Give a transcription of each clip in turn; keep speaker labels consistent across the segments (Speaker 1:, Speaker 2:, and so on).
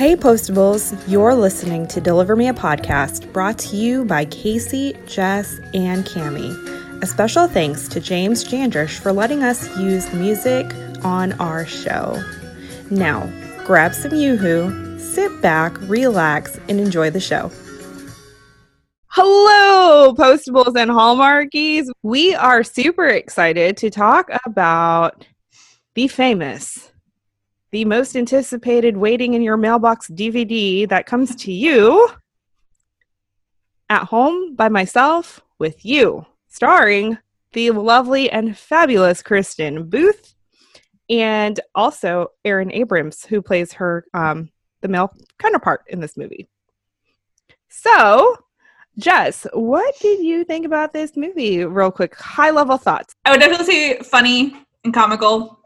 Speaker 1: Hey, Postables, you're listening to Deliver Me a Podcast brought to you by Casey, Jess, and Cami. A special thanks to James Jandrish for letting us use music on our show. Now, grab some Yoo-Hoo, sit back, relax, and enjoy the show. Hello, Postables and Hallmarkies. We are super excited to talk about the Famous, the most anticipated waiting in your mailbox DVD that comes to you at home by myself with you, starring the lovely and fabulous Kristin Booth and also Aaron Abrams, who plays her um, the male counterpart in this movie. So, Jess, what did you think about this movie? Real quick, high level thoughts.
Speaker 2: I would definitely say funny and comical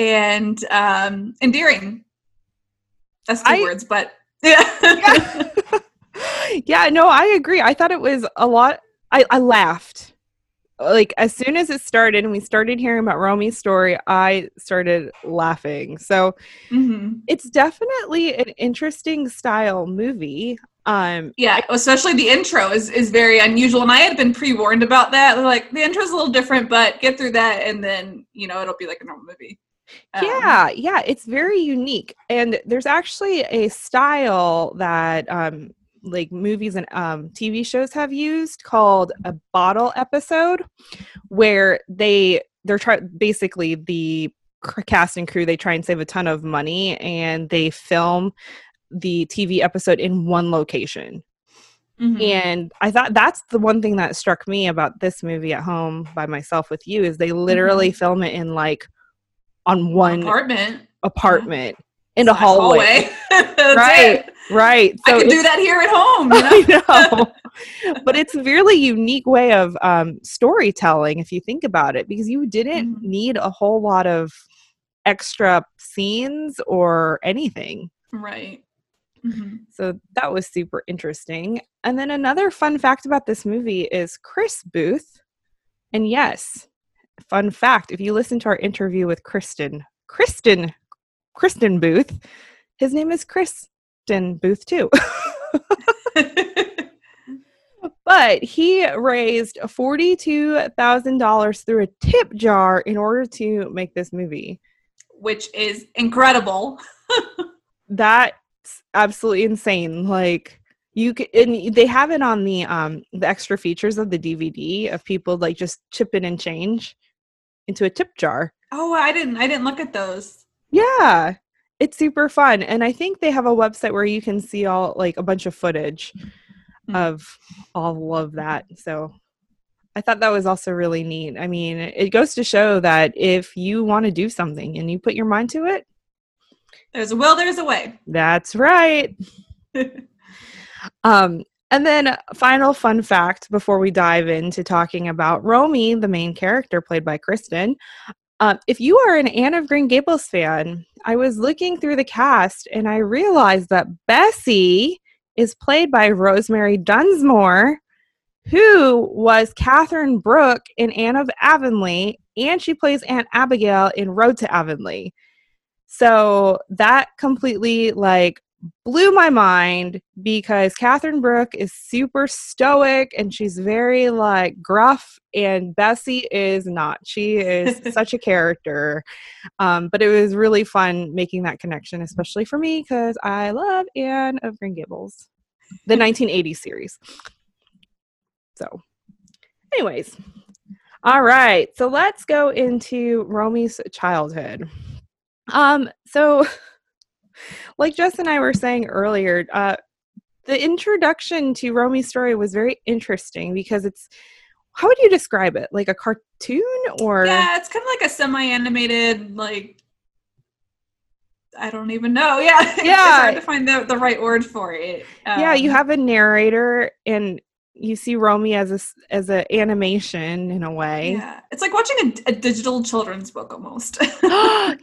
Speaker 2: and um, endearing. That's two
Speaker 1: I-
Speaker 2: words, but yeah.
Speaker 1: Yeah. yeah, no, I agree. I thought it was a lot. I, I laughed. Like, as soon as it started and we started hearing about Romy's story, I started laughing. So,
Speaker 2: Mhm.
Speaker 1: it's definitely an interesting style movie. Um,
Speaker 2: Yeah, especially the intro is, is very unusual. And I had been pre warned about that. Like, the intro's a little different, but get through that and then, you know, it'll be like a normal movie. Um,
Speaker 1: yeah, yeah, it's very unique. And there's actually a style that um like movies and um TV shows have used called a bottle episode where they they're try basically the cast and crew they try and save a ton of money and they film the TV episode in one location.
Speaker 2: mhm.
Speaker 1: And I thought that's the one thing that struck me about this movie at home by myself with you is they literally film it in like on one
Speaker 2: apartment.
Speaker 1: apartment in a hallway.
Speaker 2: That's
Speaker 1: Right.
Speaker 2: it.
Speaker 1: Right.
Speaker 2: I could do that here at home. You know?
Speaker 1: I know. but it's a really unique way of um, storytelling if you think about it, because you didn't
Speaker 2: Mhm.
Speaker 1: need a whole lot of extra scenes or anything.
Speaker 2: Right. Mhm.
Speaker 1: So that was super interesting. And then another fun fact about this movie is Kris Booth. And yes, fun fact if you listen to our interview with Kristin, Kristin, Kristin Booth, his name is Kristen Booth too. but he raised $42,000 through a tip jar in order to make this movie.
Speaker 2: Which is incredible.
Speaker 1: that's absolutely insane like you could and they have it on the um the extra features of the dvd of people like just chip in and change into a tip jar
Speaker 2: Oh, I didn't I didn't look at those.
Speaker 1: yeah it's super fun and i think they have a website where you can see all like a bunch of footage
Speaker 2: Hmm.
Speaker 1: of all of that so i thought that was also really neat i mean it goes to show that if you want to do something and you put your mind to it
Speaker 2: There's a will, there's a way.
Speaker 1: that's right Um, and then, final fun fact before we dive into talking about Romy, the main character played by Kristin. Uh, if you are an Anne of Green Gables fan, I was looking through the cast and I realized that Bessie is played by Rosemary Dunsmore, who was Katherine Brooke in Anne of Avonlea, and she plays Aunt Abigail in Road to Avonlea. So that completely like blew my mind because Katherine Brooke is super stoic and she's very like gruff, and Bessie is not. She is such a character. Um, but it was really fun making that connection, especially for me because I love Anne of Green Gables, the 1980s series. So, anyways, all right. So let's go into Romy's childhood. Um, so like Jess and I were saying earlier, uh, the introduction to Romy's story was very interesting because it's how would you describe it? Like a cartoon or
Speaker 2: Yeah, it's kind of like a semi-animated, like I don't even know. Yeah,
Speaker 1: Yeah.
Speaker 2: it's hard to find the, the right word for it.
Speaker 1: yeah, you
Speaker 2: Um,
Speaker 1: have a narrator and you see Romy as a as an animation in a way.
Speaker 2: Yeah, it's like watching a, a digital children's book almost.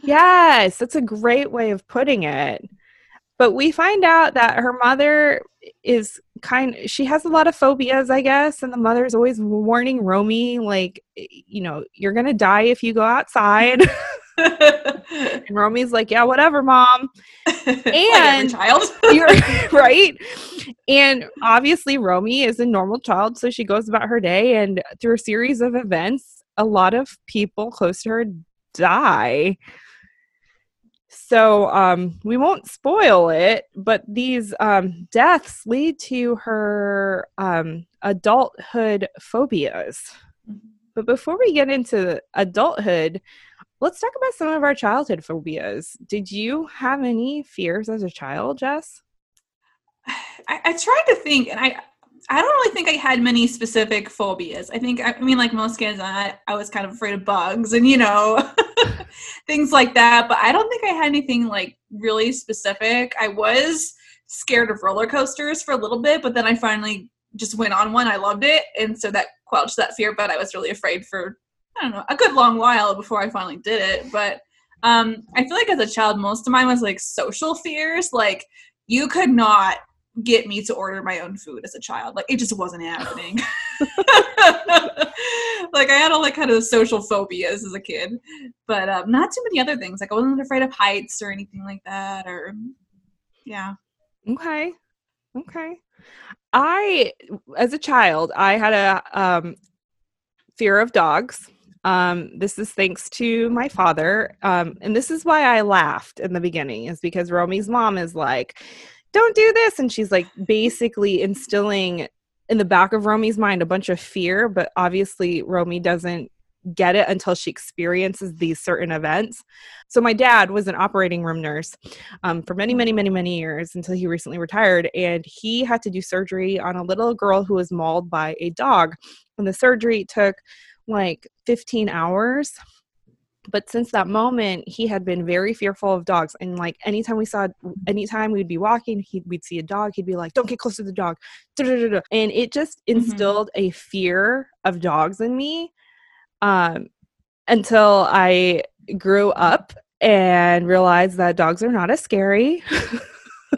Speaker 1: yes, that's a great way of putting it. But we find out that her mother is kind she has a lot of phobias, I guess, and the mother's always warning Romy like, you know, you're going to die if you go outside. and Romy's like, "Yeah, whatever, mom." And-
Speaker 2: child.
Speaker 1: You're right. And obviously, Romy is a normal child, so she goes about her day, and through a series of events, a lot of people close to her die. So um, we won't spoil it, but these um, deaths lead to her um, adulthood phobias. But before we get into adulthood, let's talk about some of our childhood phobias. Did you have any fears as a child, Jess?
Speaker 2: I, I tried to think, and I I don't really think I had many specific phobias. I think I mean, like most kids, I I was kind of afraid of bugs and you know things like that. But I don't think I had anything like really specific. I was scared of roller coasters for a little bit, but then I finally just went on one. I loved it, and so that quelled that fear. But I was really afraid for I don't know a good long while before I finally did it. But um, I feel like as a child, most of mine was like social fears. Like you could not get me to order my own food as a child. Like it just wasn't happening. like I had all like kind of social phobias as a kid, but um, not too many other things. Like I wasn't afraid of heights or anything like that. Or yeah,
Speaker 1: Okay. Okay. I as a child, I had a um fear of dogs. Um this is thanks to my father. Um and this is why I laughed in the beginning is because Romy's mom is like don't do this and she's like basically instilling in the back of Romy's mind a bunch of fear, but obviously Romy doesn't get it until she experiences these certain events. So my dad was an operating room nurse um, for many, many, many, many years until he recently retired. And he had to do surgery on a little girl who was mauled by a dog. And the surgery took like 15 hours. But since that moment, he had been very fearful of dogs. And like anytime we saw, anytime we'd be walking, he'd, we'd see a dog, he'd be like, don't get close to the dog. And it just instilled a fear of dogs in me um, until I grew up and realized that dogs are not as scary.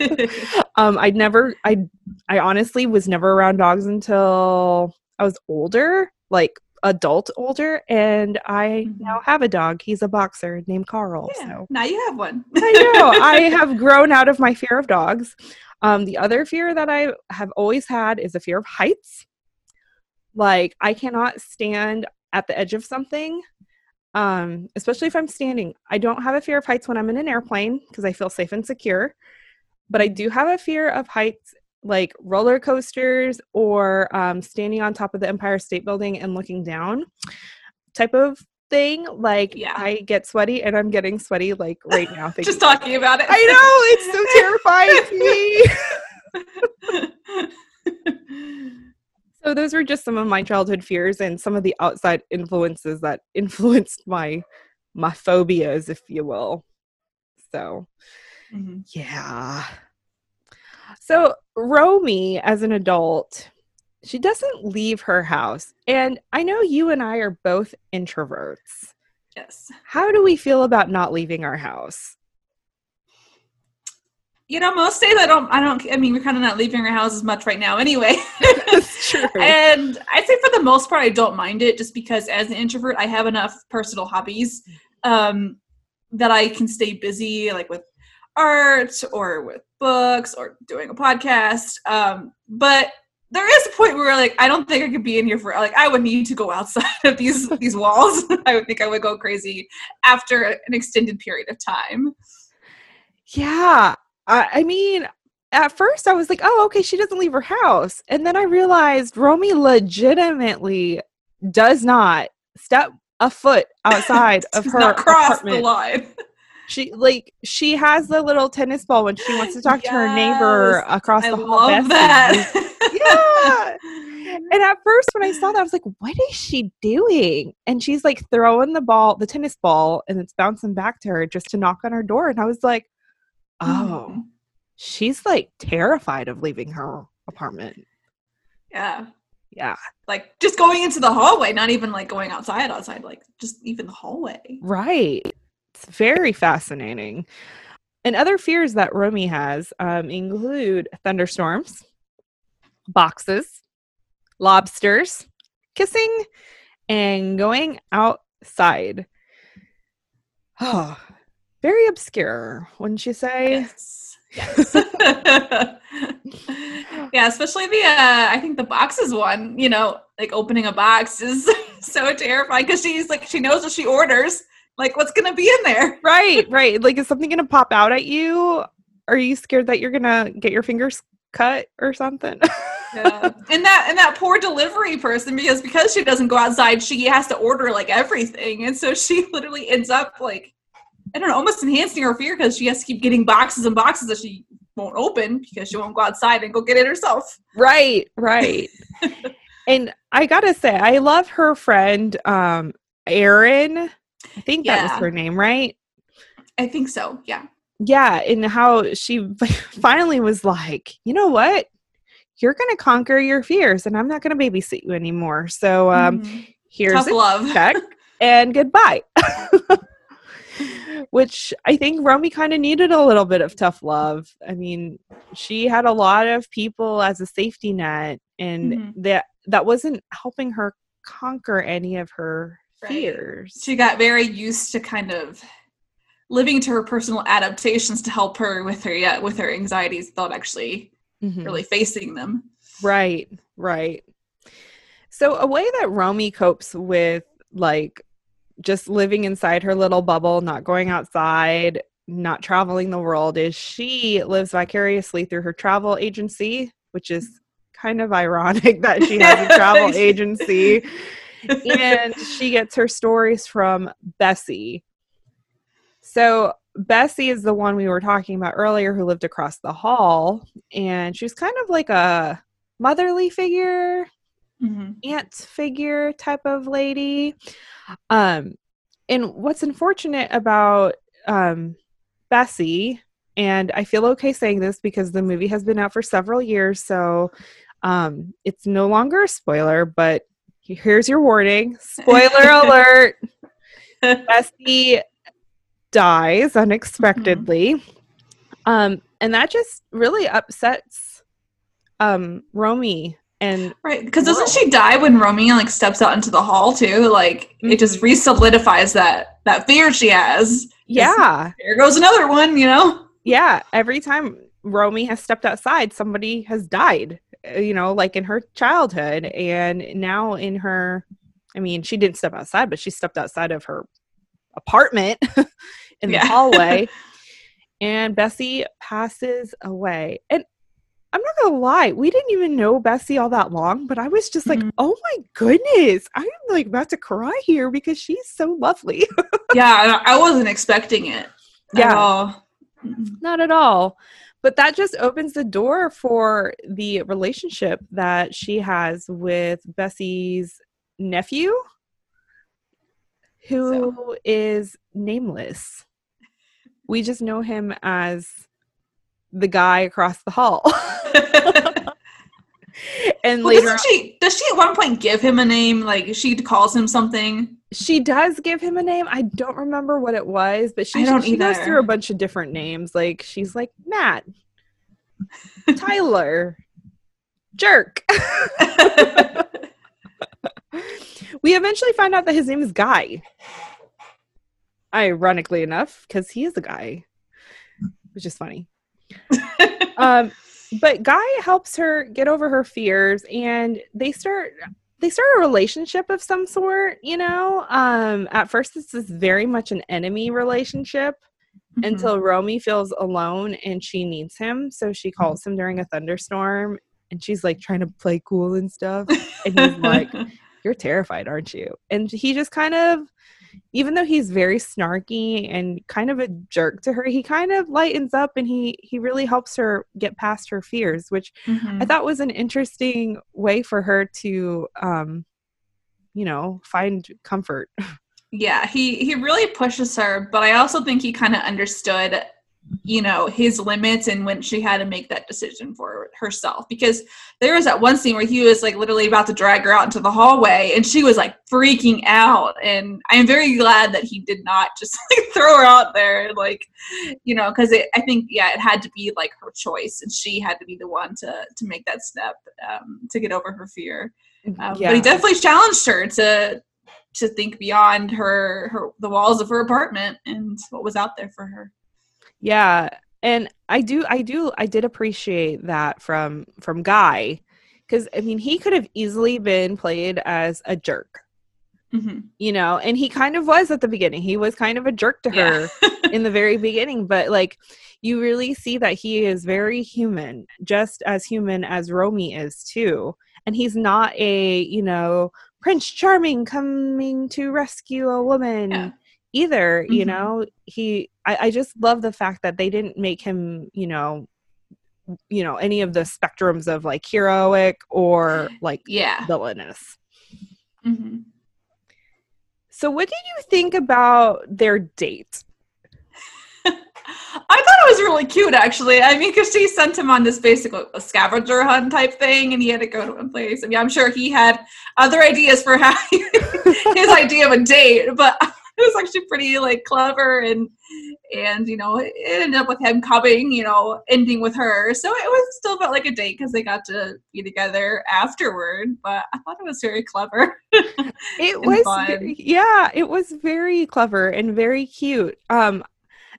Speaker 1: um, I'd never, I, I honestly was never around dogs until I was older, like adult older, and I
Speaker 2: Mhm.
Speaker 1: now have a dog. He's a boxer named Carl.
Speaker 2: yeah.
Speaker 1: So
Speaker 2: Now you have one.
Speaker 1: I know I have grown out of my fear of dogs. Um, the other fear that I have always had is a fear of heights. Like I cannot stand at the edge of something, um, especially if I'm standing. I don't have a fear of heights when I'm in an airplane because I feel safe and secure. But I do have a fear of heights like roller coasters or um, standing on top of the Empire State Building and looking down type of thing. Like
Speaker 2: Yeah.
Speaker 1: I get sweaty and I'm getting sweaty like right now.
Speaker 2: Just talking about it.
Speaker 1: I know it's so terrifying to me. So those were just some of my childhood fears and some of the outside influences that influenced my my phobias, if you will. So
Speaker 2: Mhm.
Speaker 1: yeah. So Romy, as an adult, she doesn't leave her house. And I know you and I are both introverts.
Speaker 2: Yes.
Speaker 1: How do we feel about not leaving our house?
Speaker 2: You know, most days I don't. I don't. I mean, we're kind of not leaving our house as much right now, anyway.
Speaker 1: That's true.
Speaker 2: and I'd say for the most part, I don't mind it, just because as an introvert, I have enough personal hobbies um, that I can stay busy, like with art or with books or doing a podcast. Um, but there is a point where, like, I don't think I could be in here for like I would need to go outside of these these walls. I would think I would go crazy after an extended period of time.
Speaker 1: Yeah. I, I mean, at first I was like, oh, okay, she doesn't leave her house. And then I realized Romy legitimately does not step a foot outside of her
Speaker 2: not cross the
Speaker 1: apartment.
Speaker 2: line.
Speaker 1: She like she has the little tennis ball when she wants to talk to her neighbor
Speaker 2: Yes.
Speaker 1: across
Speaker 2: I
Speaker 1: the hall.
Speaker 2: love that.
Speaker 1: And at first when I saw that, I was like, what is she doing? And she's like throwing the ball, the tennis ball, and it's bouncing back to her just to knock on her door. And I was like, Oh,
Speaker 2: Mhm.
Speaker 1: she's like terrified of leaving her apartment.
Speaker 2: Yeah.
Speaker 1: Yeah.
Speaker 2: Like just going into the hallway, not even like going outside, outside, like just even the hallway.
Speaker 1: Right. It's very fascinating. And other fears that Romy has um, include thunderstorms, boxes, lobsters, kissing, and going outside. Oh, very obscure, wouldn't you say?
Speaker 2: Yes. Yes. yeah, especially the uh I think the boxes one, you know, like opening a box is so terrifying because she's like she knows what she orders. Like what's gonna be in there?
Speaker 1: Right, right. Like, is something going to pop out at you? Are you scared that you're going to get your fingers cut or something?
Speaker 2: Yeah. and that and that poor delivery person because because she doesn't go outside, she has to order like everything. And so she literally ends up like I don't know, almost enhancing her fear because she has to keep getting boxes and boxes that she won't open because she won't go outside and go get it herself.
Speaker 1: right, right. and I got to say, I love her friend, um, Erin. I think that was her name, right?
Speaker 2: I think so. Yeah.
Speaker 1: Yeah, and how she finally was like, you know what? You're going to conquer your fears, and I'm not going to babysit you anymore. So um,
Speaker 2: Mhm.
Speaker 1: here's
Speaker 2: Tough
Speaker 1: a
Speaker 2: love.
Speaker 1: check and goodbye. Which I think Romy kind of needed a little bit of tough love. I mean, she had a lot of people as a safety net, and
Speaker 2: Mhm.
Speaker 1: that that wasn't helping her conquer any of her
Speaker 2: Right.
Speaker 1: fears.
Speaker 2: she got very used to kind of living to her personal adaptations to help her with her yeah with her anxieties without actually
Speaker 1: Mhm.
Speaker 2: really facing them.
Speaker 1: Right, right. So a way that Romy copes with like just living inside her little bubble, not going outside, not traveling the world is she lives vicariously through her travel agency, which is kind of ironic that she has a travel agency and she gets her stories from Bessie. So Bessie is the one we were talking about earlier who lived across the hall and she was kind of like a motherly figure,
Speaker 2: Mhm.
Speaker 1: aunt figure type of lady. Um and what's unfortunate about um Bessie and I feel okay saying this because the movie has been out for several years so um it's no longer a spoiler but here's your warning spoiler alert Bessie dies unexpectedly. Um, and that just really upsets um Romy and
Speaker 2: Right, because doesn't she die when Romy like steps out into the hall too? Like it just re-solidifies that that fear she has.
Speaker 1: yeah,
Speaker 2: There goes another one, you know.
Speaker 1: yeah. Every time Romy has stepped outside, somebody has died. uh, You know, like in her childhood, and now in her. I mean, she didn't step outside, but she stepped outside of her apartment in
Speaker 2: Yeah.
Speaker 1: the hallway. and Bessie passes away. And I'm not gonna lie, we didn't even know Bessie all that long, but I was just like,
Speaker 2: Mhm.
Speaker 1: oh my goodness, I'm like about to cry here because she's so lovely.
Speaker 2: yeah, I, I wasn't expecting it.
Speaker 1: Yeah.
Speaker 2: At.
Speaker 1: Not at all. But that just opens the door for the relationship that she has with Bessie's nephew, who is nameless. We just know him as the guy across the hall. and
Speaker 2: Well,
Speaker 1: later
Speaker 2: she? Does she at one point give him a name? Like she calls him something.
Speaker 1: She does give him a name. I don't remember what it was, but she, she goes through a bunch of different names. Like she's like Matt, Tyler, Jerk. we eventually find out that his name is Guy. Ironically enough, because he is a guy, which is funny. um, but Guy helps her get over her fears, and they start they start a relationship of some sort. You know, um, at first this is very much an enemy relationship
Speaker 2: Mhm.
Speaker 1: until Romy feels alone and she needs him, so she calls him during a thunderstorm, and she's like trying to play cool and stuff, and he's like, you're terrified, aren't you? And he just kind of, even though he's very snarky and kind of a jerk to her, he kind of lightens up and he he really helps her get past her fears, which
Speaker 2: Mhm.
Speaker 1: I thought was an interesting way for her to, um, you know, find comfort.
Speaker 2: Yeah, he he really pushes her, but I also think he kind of understood you know his limits and when she had to make that decision for herself. Because there was that one scene where he was like literally about to drag her out into the hallway and she was like freaking out. And i'm very glad that he did not just like throw her out there like you know because i think yeah it had to be like her choice and she had to be the one to to make that step um, to get over her fear. Um, yeah. but he definitely challenged her to to think beyond her her the walls of her apartment and what was out there for her
Speaker 1: yeah. And I do I do I did appreciate that from from Guy cuz I mean he could have easily been played as a jerk. Mm-hmm. You know, and he kind of was at the beginning. He was kind of a jerk to her yeah. in the very beginning, but like you really see that he is very human, just as human as Romy is too. And he's not a, you know, Prince Charming coming to rescue a woman. Yeah either mm-hmm. you know he I, I just love the fact that they didn't make him you know you know any of the spectrums of like heroic or like
Speaker 2: yeah
Speaker 1: villainous mm-hmm. so what did you think about their date
Speaker 2: I thought it was really cute, actually. I mean, because she sent him on this basic a scavenger hunt type thing, and he had to go to a place. I mean, I'm sure he had other ideas for how his idea of a date, but was actually pretty like clever and and you know it ended up with him coming you know ending with her. So it was still felt like a date because they got to be together afterward but i thought it was very clever
Speaker 1: it was very, yeah it was very clever and very cute. Um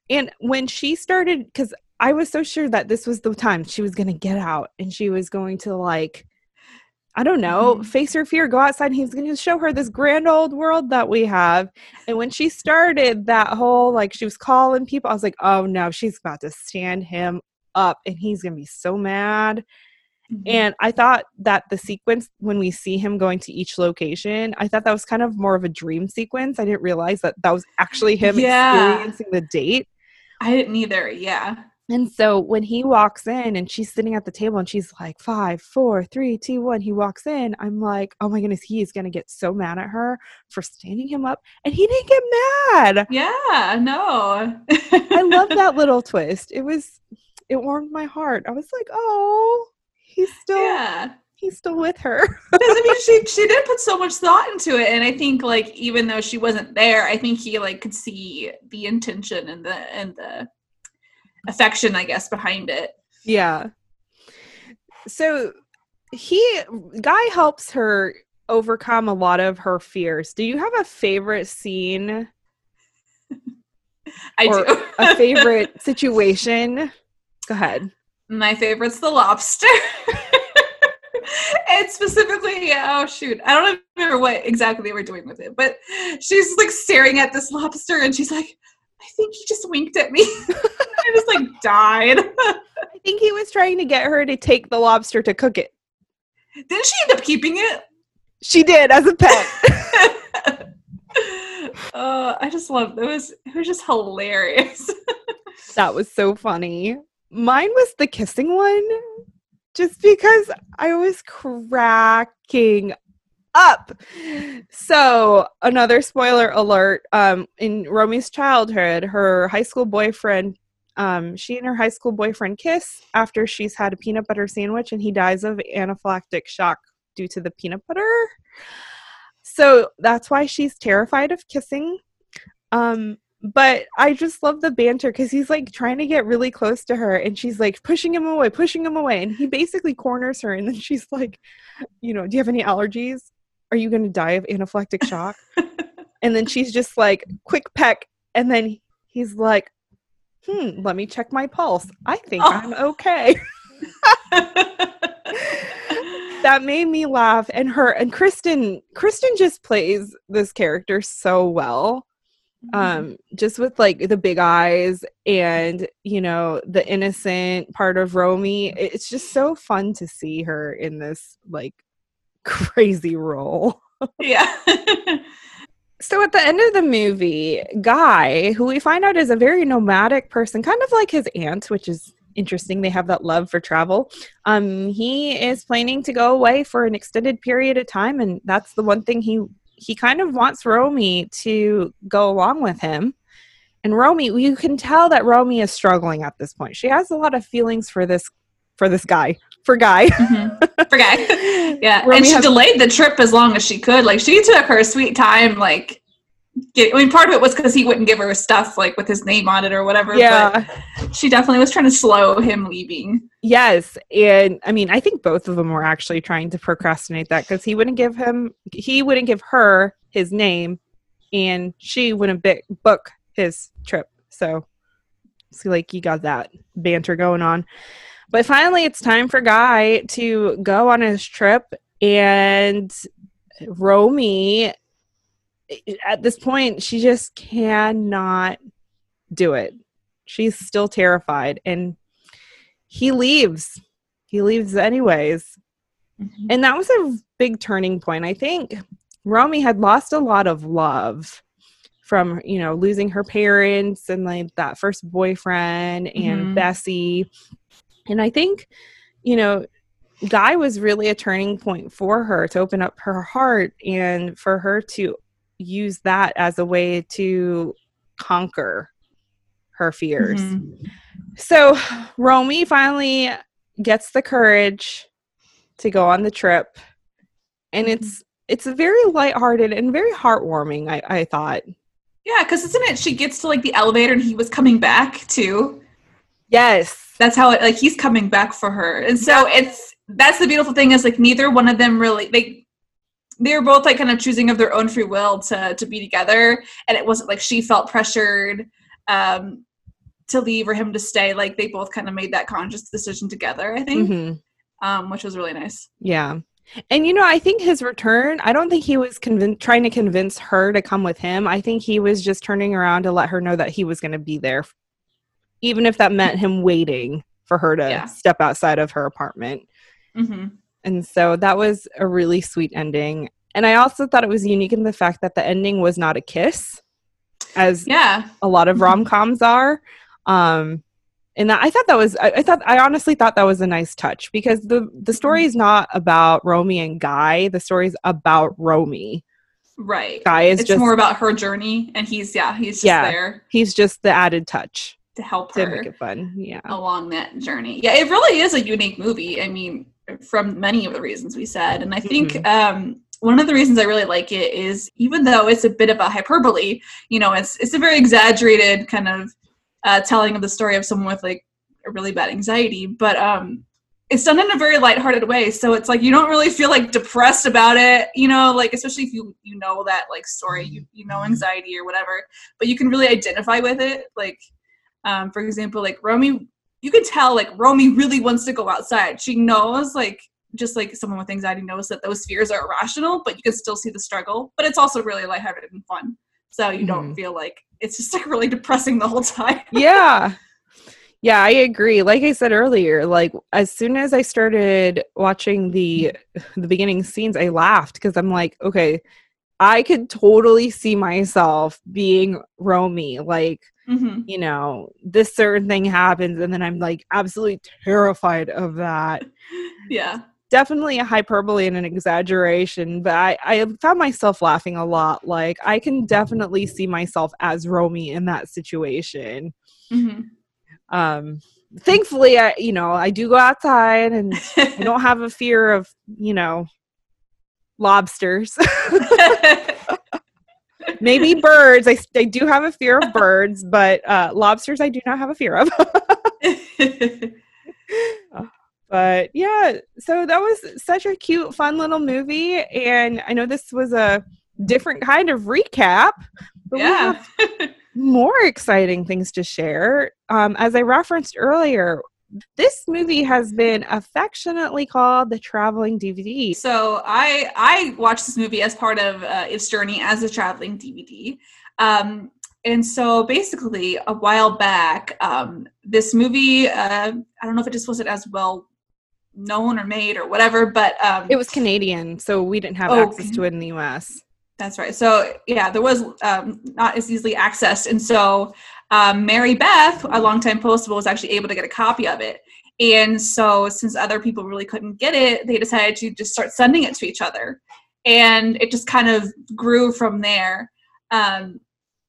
Speaker 1: and when she started because i was so sure that this was the time she was going to get out and she was going to like I don't know, mm-hmm. face her fear, go outside. he's going to show her this grand old world that we have. And when she started that whole, like, she was calling people, I was like, oh no, she's about to stand him up and he's going to be so mad. Mm-hmm. And I thought that the sequence when we see him going to each location, I thought that was kind of more of a dream sequence. I didn't realize that that was actually him yeah. experiencing the date.
Speaker 2: I didn't either. Yeah.
Speaker 1: And so when he walks in and she's sitting at the table and she's like, five, four, three, two, one, he walks in, I'm like, oh my goodness, he is going to get so mad at her for standing him up. And he didn't get mad.
Speaker 2: Yeah, no.
Speaker 1: I love that little twist. It was, it warmed my heart. I was like, oh, he's still. Yeah he's still with her.
Speaker 2: Because I mean, she she did put so much thought into it, and I think like even though she wasn't there, I think he like could see the intention and the and the affection, I guess, behind it.
Speaker 1: Yeah. So he guy helps her overcome a lot of her fears. Do you have a favorite scene?
Speaker 2: I do.
Speaker 1: a favorite situation? Go ahead.
Speaker 2: My favorite's the lobster. and specifically, oh shoot, I don't remember what exactly they were doing with it, but she's like staring at this lobster and she's like, I think he just winked at me. I just like died.
Speaker 1: I think he was trying to get her to take the lobster to cook it.
Speaker 2: Didn't she end up keeping it?
Speaker 1: She did as a pet.
Speaker 2: uh, I just love it was it was just hilarious.
Speaker 1: that was so funny. Mine was the kissing one, just because I was cracking up. So, another spoiler alert um, in Romy's childhood, her high school boyfriend, um, she and her high school boyfriend kiss after she's had a peanut butter sandwich and he dies of anaphylactic shock due to the peanut butter. So, that's why she's terrified of kissing. Um, but I just love the banter because he's like trying to get really close to her and she's like pushing him away, pushing him away. And he basically corners her and then she's like, you know, do you have any allergies? Are you going to die of anaphylactic shock? and then she's just like, quick peck. And then he's like, hmm, let me check my pulse. I think oh. I'm okay. that made me laugh. And her and Kristin, Kristin just plays this character so well. Mm-hmm. Um, just with like the big eyes and you know the innocent part of Romy. It's just so fun to see her in this like crazy role.
Speaker 2: yeah.
Speaker 1: so at the end of the movie, Guy, who we find out is a very nomadic person, kind of like his aunt, which is interesting. They have that love for travel. Um, he is planning to go away for an extended period of time, and that's the one thing he he kind of wants Romy to go along with him. And Romy, you can tell that Romy is struggling at this point. She has a lot of feelings for this for this guy. For guy.
Speaker 2: Mm-hmm. For guy. Yeah. And she delayed the trip as long as she could. Like she took her sweet time, like get, I mean part of it was because he wouldn't give her stuff like with his name on it or whatever.
Speaker 1: yeah.
Speaker 2: But she definitely was trying to slow him leaving.
Speaker 1: Yes, and I mean, I think both of them were actually trying to procrastinate that because he wouldn't give him, he wouldn't give her his name, and she wouldn't bi- book his trip. So, see, like you got that banter going on. But finally, it's time for Guy to go on his trip, and Romy, at this point, she just cannot do it. She's still terrified, and he leaves. He leaves anyways. And that was a big turning point. I think Romy had lost a lot of love from, you know, losing her parents and like that first boyfriend and
Speaker 2: Mhm.
Speaker 1: Bessie. And I think, you know, Guy was really a turning point for her to open up her heart and for her to use that as a way to conquer her fears.
Speaker 2: Mhm.
Speaker 1: So Romy finally gets the courage to go on the trip. And
Speaker 2: Mhm.
Speaker 1: it's it's very lighthearted and very heartwarming, I, I thought.
Speaker 2: Yeah, because isn't it she gets to like the elevator and he was coming back too?
Speaker 1: Yes.
Speaker 2: That's how it like he's coming back for her. And so it's that's the beautiful thing is like neither one of them really they they were both like kind of choosing of their own free will to to be together and it wasn't like she felt pressured um to leave or him to stay like they both kind of made that conscious decision together i think
Speaker 1: Mhm.
Speaker 2: um which was really nice
Speaker 1: Yeah. And you know, I think his return, I don't think he was convin- trying to convince her to come with him. I think he was just turning around to let her know that he was going to be there, even if that meant him waiting for her to
Speaker 2: Yeah.
Speaker 1: step outside of her apartment.
Speaker 2: hmm
Speaker 1: And so that was a really sweet ending. And I also thought it was unique in the fact that the ending was not a kiss, as
Speaker 2: yeah
Speaker 1: a lot of rom coms are. Um, and that, I thought that was, I, I thought, I honestly thought that was a nice touch because the the story is not about Romy and Guy. The story is about Romy.
Speaker 2: right
Speaker 1: Guy is
Speaker 2: it's
Speaker 1: just
Speaker 2: more about her journey and he's yeah he's just
Speaker 1: Yeah.
Speaker 2: there
Speaker 1: he's just the added touch
Speaker 2: to help
Speaker 1: to
Speaker 2: her
Speaker 1: make it fun. Yeah.
Speaker 2: along that journey. Yeah, it really is a unique movie. I mean, from many of the reasons we said. And I think
Speaker 1: Mhm.
Speaker 2: um, one of the reasons I really like it is even though it's a bit of a hyperbole, you know, it's it's a very exaggerated kind of uh, telling of the story of someone with like a really bad anxiety, but um, it's done in a very lighthearted way. So it's like you don't really feel like depressed about it, you know, like especially if you you know that like story, you you know anxiety or whatever, but you can really identify with it. Like um, for example, like Romy, you can tell like Romy really wants to go outside. She knows like just like someone with anxiety knows that those fears are irrational, but you can still see the struggle. But it's also really lighthearted and fun. So you don't feel like it's just like really depressing the whole time.
Speaker 1: yeah. Yeah, I agree. Like I said earlier, like as soon as I started watching the the beginning scenes, I laughed because I'm like, okay, I could totally see myself being Romy. Like,
Speaker 2: hmm
Speaker 1: you know, this certain thing happens, and then I'm like absolutely terrified of that.
Speaker 2: Yeah.
Speaker 1: Definitely a hyperbole and an exaggeration, but I, I found myself laughing a lot. Like, I can definitely see myself as Romy in that situation
Speaker 2: hmm
Speaker 1: um thankfully i you know i do go outside and i don't have a fear of you know lobsters maybe birds I, I do have a fear of birds but uh lobsters i do not have a fear of but yeah so that was such a cute fun little movie and i know this was a different kind of recap but we
Speaker 2: yeah.
Speaker 1: have more exciting things to share. Um, as I referenced earlier, this movie has been affectionately called the traveling DVD.
Speaker 2: So I I watched this movie as part of uh, its journey as a traveling DVD. Um, and so basically, a while back, um, this movie uh, I don't know if it just wasn't as well known or made or whatever, but um,
Speaker 1: It was Canadian, so we didn't have
Speaker 2: Oh,
Speaker 1: access to it in the US.
Speaker 2: That's right. So yeah, there was um, not as easily accessed, and so um, Mary Beth, a longtime postable, was actually able to get a copy of it. And so, since other people really couldn't get it, they decided to just start sending it to each other, and it just kind of grew from there. Um,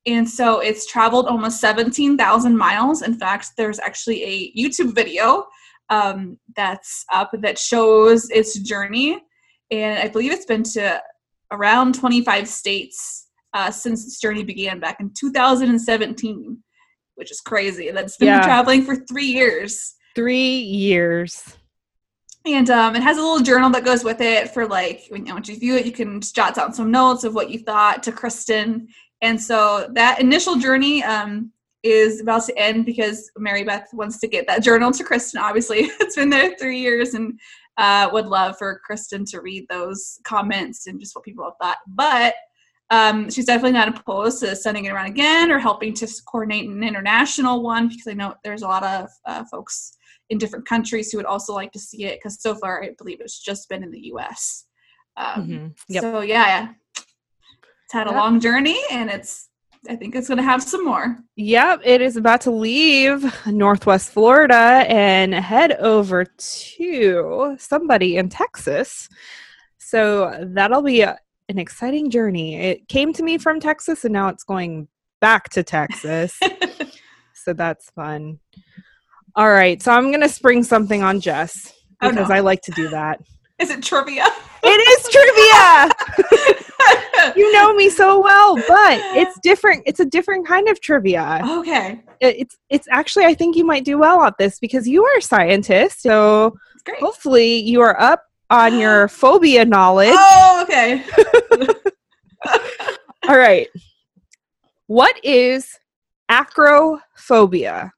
Speaker 2: and so it's traveled almost 17,000 miles. In fact, there's actually a YouTube video um, that's up that shows its journey. And I believe it's been to around 25 states uh, since its journey began back in 2017, which is crazy. That's been
Speaker 1: Yeah.
Speaker 2: traveling for three years.
Speaker 1: Three years.
Speaker 2: And um, it has a little journal that goes with it for like when you, once you view it, you can just jot down some notes of what you thought to Kristin. And so that initial journey um, is about to end because Mary Beth wants to get that journal to Kristin. Obviously, it's been there three years and uh, would love for Kristin to read those comments and just what people have thought. But um, she's definitely not opposed to sending it around again or helping to coordinate an international one because I know there's a lot of uh, folks in different countries who would also like to see it because so far I believe it's just been in the U.S. Um,
Speaker 1: Mhm. Yep.
Speaker 2: So yeah, it's had a
Speaker 1: Yep.
Speaker 2: long journey, and it's I think it's going to have some more.
Speaker 1: Yep, it is about to leave Northwest Florida and head over to somebody in Texas. So that'll be a, an exciting journey. It came to me from Texas and now it's going back to Texas. so that's fun. All right, so I'm going to spring something on Jess
Speaker 2: Oh,
Speaker 1: because
Speaker 2: no.
Speaker 1: I like to do that.
Speaker 2: Is it trivia?
Speaker 1: It is trivia. you know me so well, but it's different. It's a different kind of trivia.
Speaker 2: okay,
Speaker 1: it's it's actually I think you might do well at this because you are a scientist. So hopefully you are up on your phobia knowledge.
Speaker 2: Oh, okay.
Speaker 1: All right. What is acrophobia?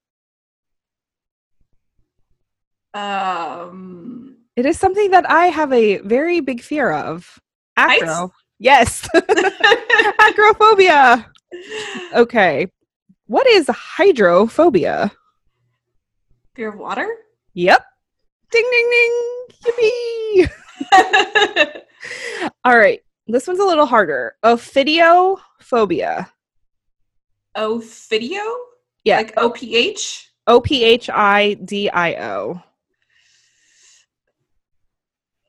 Speaker 2: Um,
Speaker 1: It is something that I have a very big fear of.
Speaker 2: Heights?
Speaker 1: Acro. Yes. Acrophobia. Okay. What is hydrophobia?
Speaker 2: fear of water.
Speaker 1: Yep. Ding ding ding. Yippee. All right. This one's a little harder. Ophidiophobia.
Speaker 2: Ophidio?
Speaker 1: Yeah.
Speaker 2: Like O P H?
Speaker 1: O P H I D I O.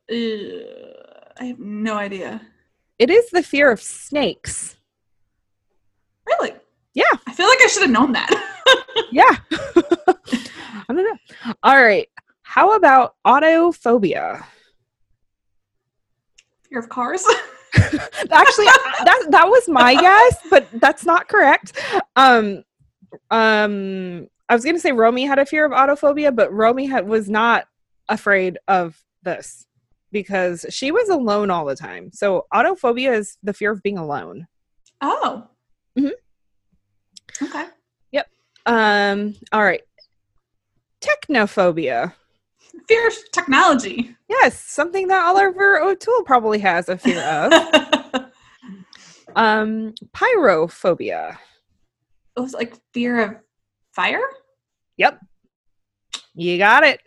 Speaker 2: I have no idea.
Speaker 1: It is the fear of snakes.
Speaker 2: Really?
Speaker 1: Yeah.
Speaker 2: I feel like I should have known that.
Speaker 1: Yeah. I don't know. All right. How about autophobia?
Speaker 2: fear of cars?
Speaker 1: Actually, that that was my guess, but that's not correct. Um, um, I was going to say Romy had a fear of autophobia, but Romy had, was not afraid of this because she was alone all the time. So autophobia is the fear of being alone.
Speaker 2: oh.
Speaker 1: Mhm.
Speaker 2: Okay. Yep.
Speaker 1: Um, all right. Technophobia.
Speaker 2: Fear of technology.
Speaker 1: Yes, something that Oliver O'Toole probably has a fear of. Um, pyrophobia.
Speaker 2: It was like fear of fire?
Speaker 1: Yep. You got it.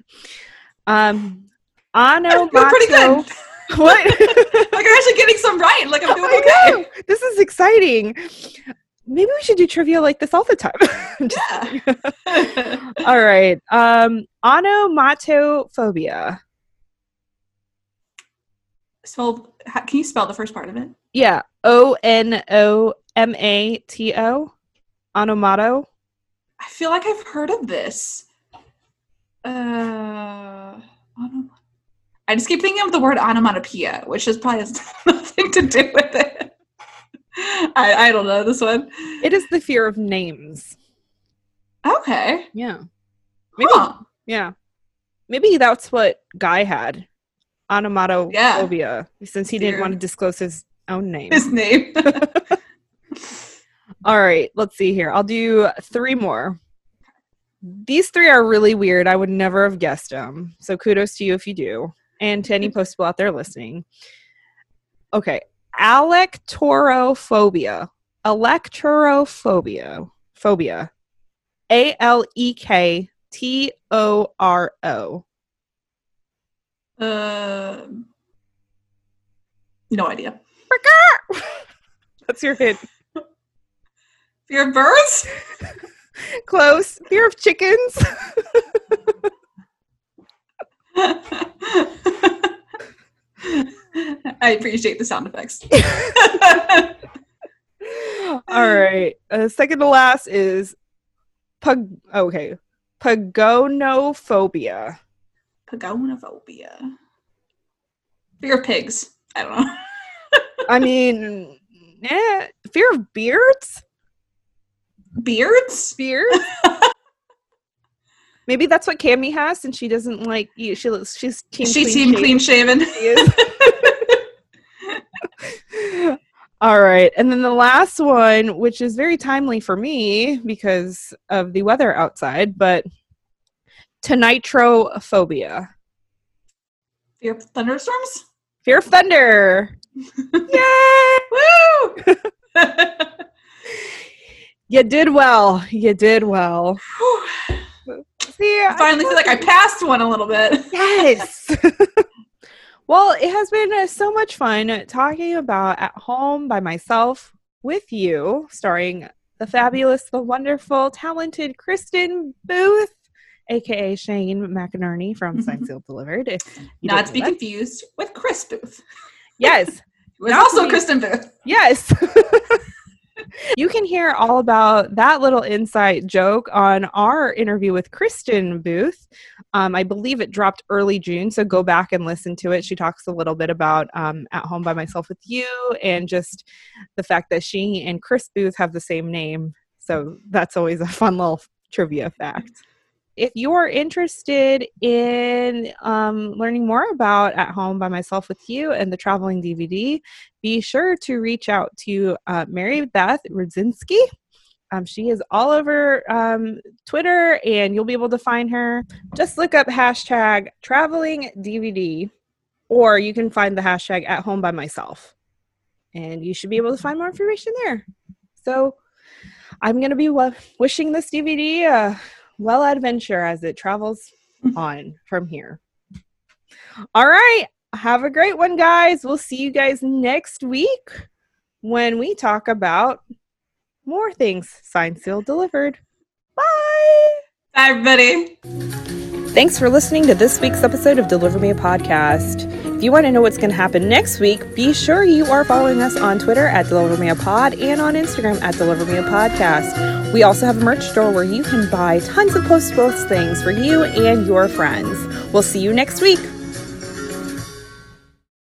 Speaker 1: Um, onomato.
Speaker 2: good.
Speaker 1: What?
Speaker 2: like I'm actually getting some right. Like I'm doing okay.
Speaker 1: This is exciting. Maybe we should do trivia like this all the time.
Speaker 2: Yeah.
Speaker 1: All right. Um, onomatophobia.
Speaker 2: Spell. how- Can you spell the first part of it?
Speaker 1: Yeah. O N O M A T O. Onomato.
Speaker 2: I feel like I've heard of this. Uh, onom- I just keep thinking of the word onomatopoeia, which is probably has nothing to do with it. I, I don't know this one.
Speaker 1: It is the fear of names.
Speaker 2: Okay.
Speaker 1: Yeah. Maybe.
Speaker 2: Huh.
Speaker 1: Yeah. Maybe that's what Guy had. Onomatophobia. Since he didn't want to disclose his own name.
Speaker 2: His name.
Speaker 1: All right, let's see here. I'll do three more. These three are really weird. I would never have guessed them. So kudos to you if you do, and to any post people out there listening. Okay, alektorophobia. Alektorophobia. Phobia. A L E K T O R O.
Speaker 2: uh, no idea.
Speaker 1: That's your hint.
Speaker 2: Fear of birds?
Speaker 1: Close. Fear of chickens.
Speaker 2: I appreciate the sound effects.
Speaker 1: All right. Uh, second to last is pug. Okay, pogonophobia.
Speaker 2: Pogonophobia. Fear of pigs. I don't know.
Speaker 1: I mean, eh, fear of beards.
Speaker 2: Beards?
Speaker 1: Beards. Maybe that's what Cami has, and she doesn't like you. She looks. She's team.
Speaker 2: She
Speaker 1: clean
Speaker 2: seemed
Speaker 1: shaven.
Speaker 2: clean shaven.
Speaker 1: She is. All right. And then the last one, which is very timely for me because of the weather outside, but tonitrophobia.
Speaker 2: Fear of thunderstorms?
Speaker 1: Fear of thunder. Yay!
Speaker 2: Woo!
Speaker 1: You did well. You did well. See,
Speaker 2: I finally feel like I passed one a little bit.
Speaker 1: Yes. well, it has been uh, so much fun talking about At Home by Myself with you, starring the fabulous, the wonderful, talented Kristin Booth, aka Shane McInerney from Sign Sealed Delivered.
Speaker 2: Not to be
Speaker 1: that.
Speaker 2: confused with Kris Booth.
Speaker 1: Yes.
Speaker 2: Was also Kristin Booth.
Speaker 1: Yes. you can hear all about that little insight joke on our interview with Kristin Booth. Um, I believe it dropped early June, so go back and listen to it. She talks a little bit about um, At Home by Myself with You and just the fact that she and Kris Booth have the same name. So that's always a fun little trivia fact. If you're interested in um, learning more about At Home by Myself with You and the traveling DVD, be sure to reach out to uh, Mary Beth Rudzinski. Um, she is all over um, Twitter, and you'll be able to find her. Just look up hashtag traveling DVD, or you can find the hashtag at home by myself, and you should be able to find more information there. So, I'm going to be w- wishing this DVD a well adventure as it travels on from here. All right. Have a great one, guys. We'll see you guys next week when we talk about more things signed, sealed, delivered. Bye.
Speaker 2: Bye, everybody.
Speaker 1: Thanks for listening to this week's episode of Deliver Me a Podcast. If you want to know what's going to happen next week, be sure you are following us on Twitter at Deliver Me a Pod and on Instagram at Deliver Me a Podcast. We also have a merch store where you can buy tons of post post things for you and your friends. We'll see you next week.